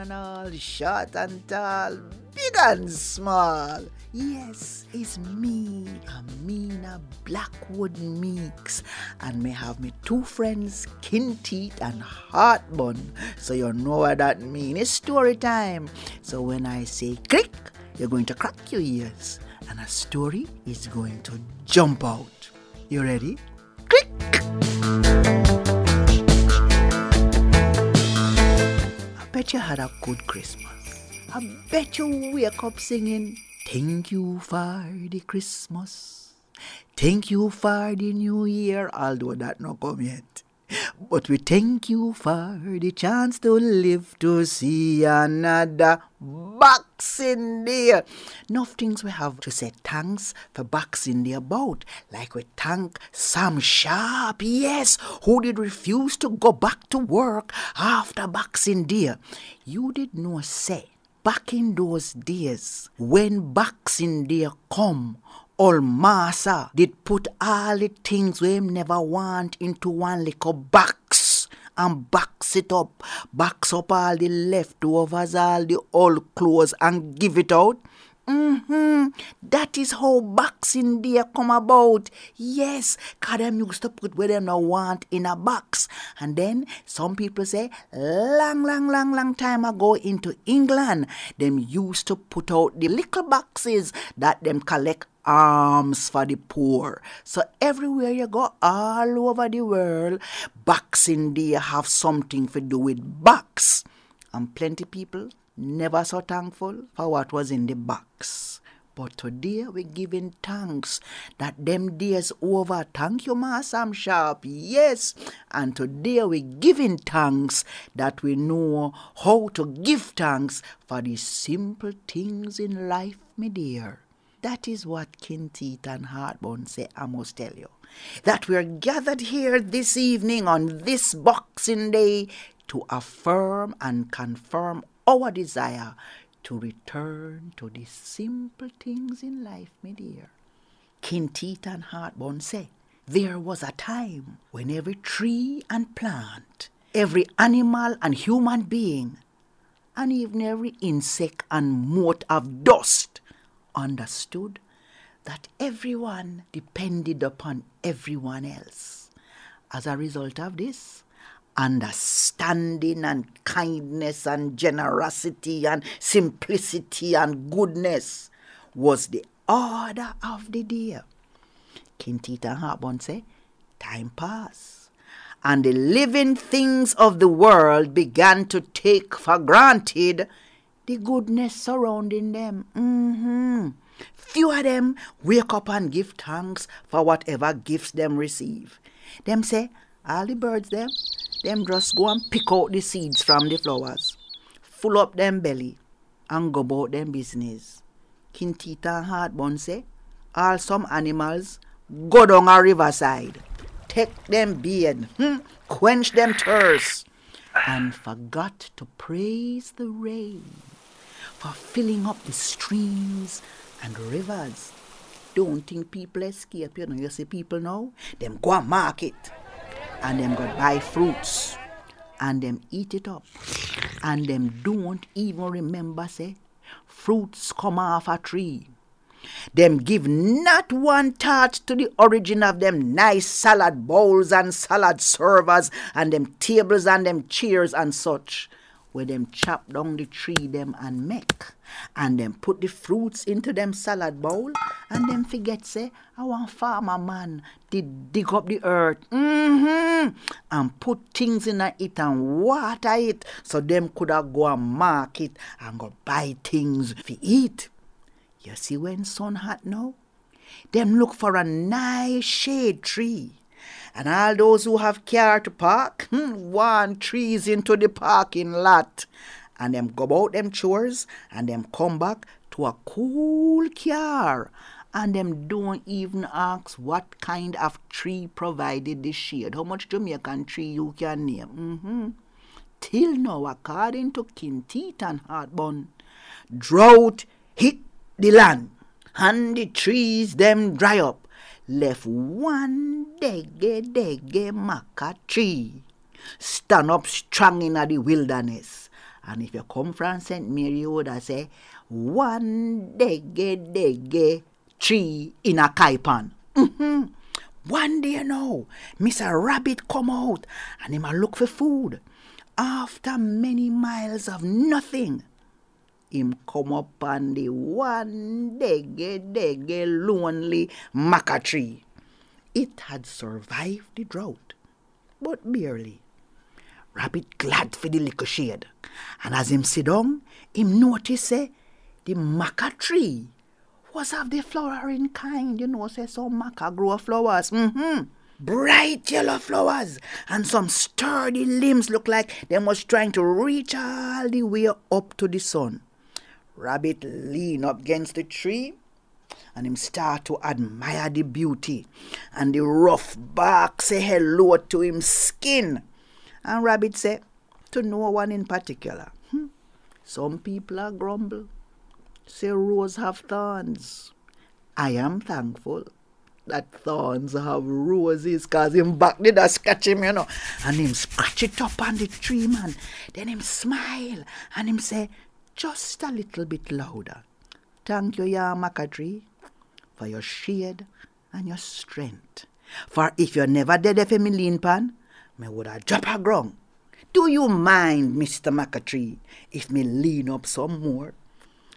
and all, short and tall, big and small. Yes, it's me, Amina Blackwood Meeks, and me have me two friends, Kinteet and Heartbun. So you know what that means. It's story time. So when I say click, you're going to crack your ears, and a story is going to jump out. You ready? Click! You had a good Christmas. I bet you wake up singing, Thank you for the Christmas. Thank you for the New Year, although that not come yet. But we thank you for the chance to live to see another Boxing Day. Enough things we have to say thanks for Boxing Day about. Like we thank Sam Sharpe, yes, who did refuse to go back to work after Boxing Day. You did not say back in those days when Boxing Day come Old Massa did put all the things we never want into one little box and box it up, box up all the leftovers, all the old clothes and give it out. Mm-hmm. That is how Boxing Day come about. Yes, cause them used to put where them no want in a box. And then some people say, long, long, long, long time ago into England, them used to put out the little boxes that them collect alms for the poor. So everywhere you go, all over the world, Boxing Day have something to do with box. And plenty people never so thankful for what was in the box. But today we're giving thanks that them days over. Thank you, Ma Sam Sharpe. Yes. And today we're giving thanks that we know how to give thanks for the simple things in life, my dear. That is what Kinteet and Heartbun say, I must tell you. That we're gathered here this evening on this Boxing Day to affirm and confirm our desire to return to the simple things in life, my dear. Kinteet and Heartbun say, there was a time when every tree and plant, every animal and human being, and even every insect and mote of dust understood that everyone depended upon everyone else. As a result of this, understanding and kindness and generosity and simplicity and goodness was the order of the day. Kintita Heartbun say, time passed, and the living things of the world began to take for granted the goodness surrounding them. Mm-hmm. Few of them wake up and give thanks for whatever gifts them receive. Them say, all the birds them, them just go and pick out the seeds from the flowers, full up them belly, and go about them business. Kintita Heartbun say, all some animals go down a riverside, take them beard, hmm, quench them thirst, and forgot to praise the rain for filling up the streams and rivers. Don't think people escape, you know. You see people now, them go and market and them go buy fruits and them eat it up. And them don't even remember say fruits come off a tree. Them give not one thought to the origin of them nice salad bowls and salad servers and them tables and them chairs and such where them chop down the tree them and make and them put the fruits into them salad bowl. And them forget say want farmer man did dig up the earth. Mm-hmm, and put things in it and water it. So them could have go and market and go buy things for eat. You see when sun hot now? Them look for a nice shade tree. And all those who have car to park hmm, want trees into the parking lot and them go about them chores and them come back to a cool car and them don't even ask what kind of tree provided the shade. How much jamaican tree you can name? Mm-hmm. till now according to kinteet and heartbun drought hit the land and the trees them dry up. Left one dege dege maca tree stand up strong in the wilderness And if you come from St. Mary, you would have say, one degge degge tree in a kaipan. Mm-hmm. One day now, Mr. Rabbit come out and him a look for food. After many miles of nothing, him come up on the one degge degge lonely maca tree. It had survived the drought, but barely. Rabbit glad for the shade, and as him sit down, him notice say, the maca tree was of the flowering kind, you know, say some maca grow flowers. Mm-hmm. Bright yellow flowers and some sturdy limbs look like they was trying to reach all the way up to the sun. Rabbit lean up against the tree and him start to admire the beauty and the rough bark say hello to him skin. And Rabbit say to no one in particular. Hmm. Some people are grumble say rose have thorns. I am thankful that thorns have roses cause him back did I scratch him, you know. And him scratch it up on the tree, man. Then him smile and him say, just a little bit louder. Thank you, ya maca tree, for your shade and your strength. For if you're never dead, if me lean pan, me would have drop a ground. Do you mind, Mr. Maca tree, if me lean up some more?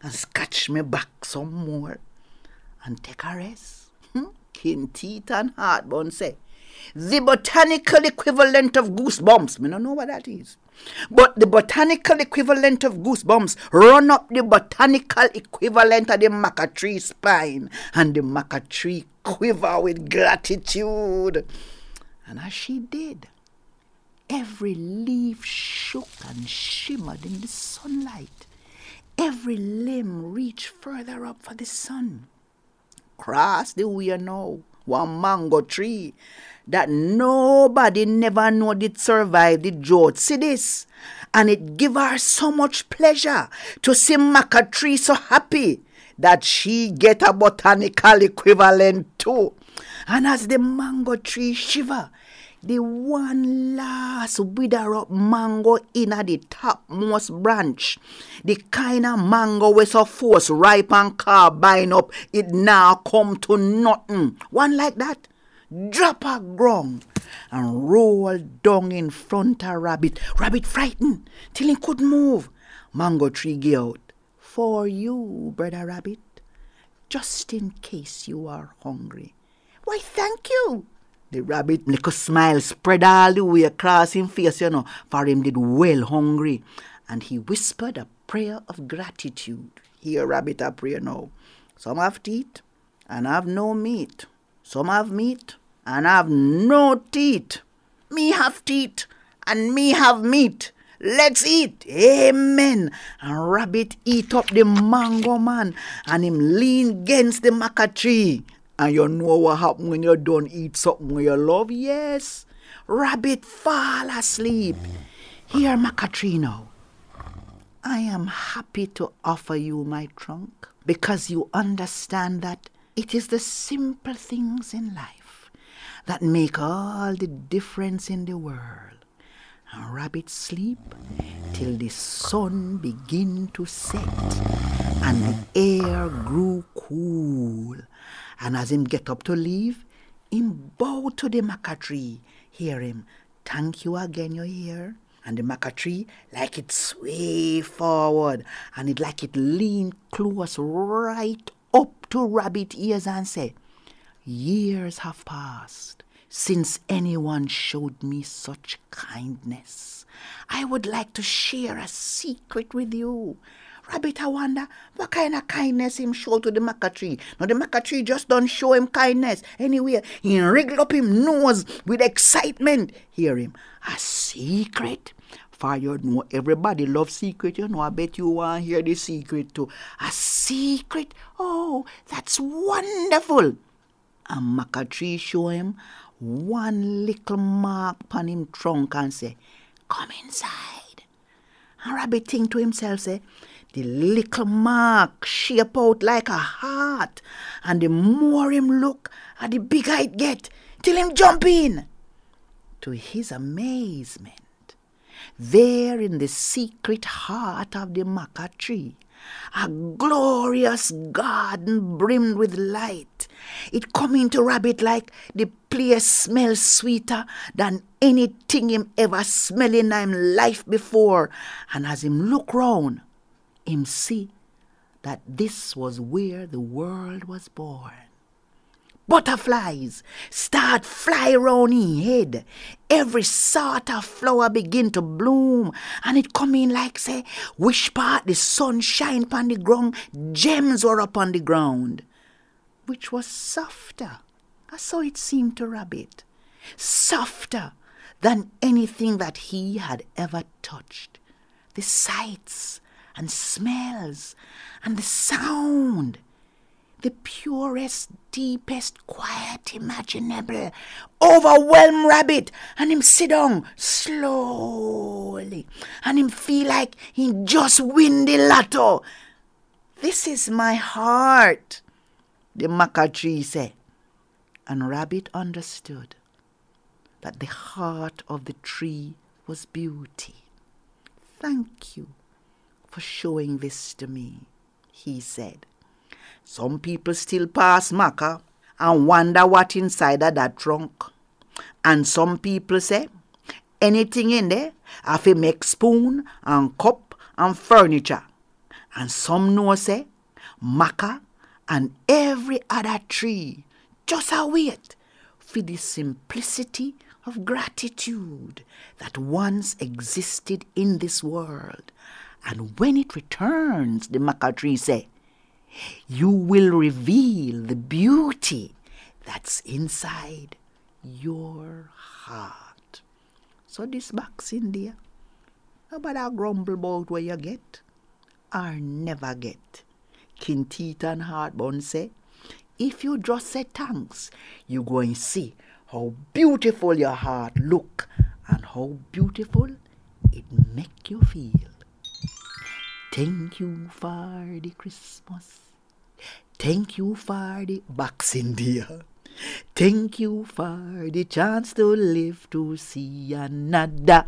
and scratch me back some more and take a rest. Hmm? Kinteet and heartbun say. The botanical equivalent of goosebumps. Me don't know what that is. But the botanical equivalent of goosebumps run up the botanical equivalent of the maca tree spine. And the maca tree quiver with gratitude. And as she did, every leaf shook and shimmered in the sunlight. Every limb reached further up for the sun. Cross the way now, one mango tree that nobody never know did survive the drought. See this? And it give her so much pleasure to see maca tree so happy that she get a botanical equivalent too. And as the mango tree shiver, the one last wither up mango in at the topmost branch. The kind of mango with so force ripe and carbine up, it now come to nothing. One like that, drop a ground and roll down in front of rabbit. Rabbit frightened till he couldn't move. Mango tree give out. For you, brother rabbit, just in case you are hungry. Why, thank you. The rabbit little smile spread all the way across him face, you know, for him did well hungry. And he whispered a prayer of gratitude. Here, rabbit, a prayer now. Some have teeth and have no meat. Some have meat and have no teeth. Me have teeth and me have meat. Let's eat. Amen. And rabbit eat up the mango man and him lean against the maca tree and you know what happen when you don't eat something you love? Yes. Rabbit fall asleep. Here, Macatrino. I am happy to offer you my trunk because you understand that it is the simple things in life that make all the difference in the world. And rabbit sleep till the sun begin to set and the air grew cool and as him get up to leave, him bow to the maca tree. Hear him, thank you again, you hear? And the maca tree, like it sway forward, and it like it lean close right up to rabbit ears and say, Years have passed since anyone showed me such kindness. I would like to share a secret with you. Rabbit, I wonder what kind of kindness him show to the maca tree. Now the maca tree just don't show him kindness. Anyway, he wriggle up him nose with excitement. Hear him. A secret? For you know everybody loves secret, you know. I bet you want to hear the secret too. A secret? Oh, that's wonderful. And maca tree show him one little mark upon him trunk and say, Come inside. And Rabbit think to himself, say, the little mark shape out like a heart, and the more him look, and the bigger it get, till him jump in. To his amazement, there in the secret heart of the maca tree, a glorious garden brimmed with light. It come into Rabbit like the place smells sweeter than anything him ever smell in him life before. And as him look round, him see that this was where the world was born. Butterflies start fly round in head. Every sort of flower begin to bloom, and it come in like say, which part the sun shine upon the ground, gems were upon the ground, which was softer. So it seemed to Rabbit, softer than anything that he had ever touched. The sights and smells and the sound the purest, deepest quiet imaginable. Overwhelm rabbit and him sit down slowly and him feel like he just win the lotto. This is my heart, the maca tree said. And Rabbit understood that the heart of the tree was beauty. Thank you for showing this to me, he said. Some people still pass Maca and wonder what inside of that trunk. And some people say, anything in there, I fi make spoon and cup and furniture. And some know say, Maca and every other tree just a wait for the simplicity of gratitude that once existed in this world. And when it returns, the maca tree say, you will reveal the beauty that's inside your heart. So this box in there, how about a grumble about where you get or never get. Kintita and Heartbun say, if you just say thanks, you go and see how beautiful your heart look and how beautiful it make you feel. Thank you for the Christmas. Thank you for the boxing Day. Thank you for the chance to live to see another.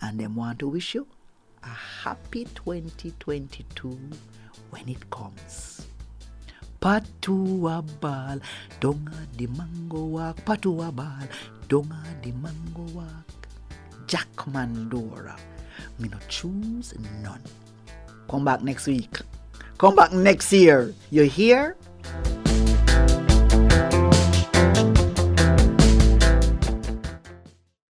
And them want to wish you a happy 2022 when it comes. Patua bal, donga di mango walk, patua bal, donga di mango walk. Jack Mandora. Me not choose none. Come back next week. Come back next year. You hear?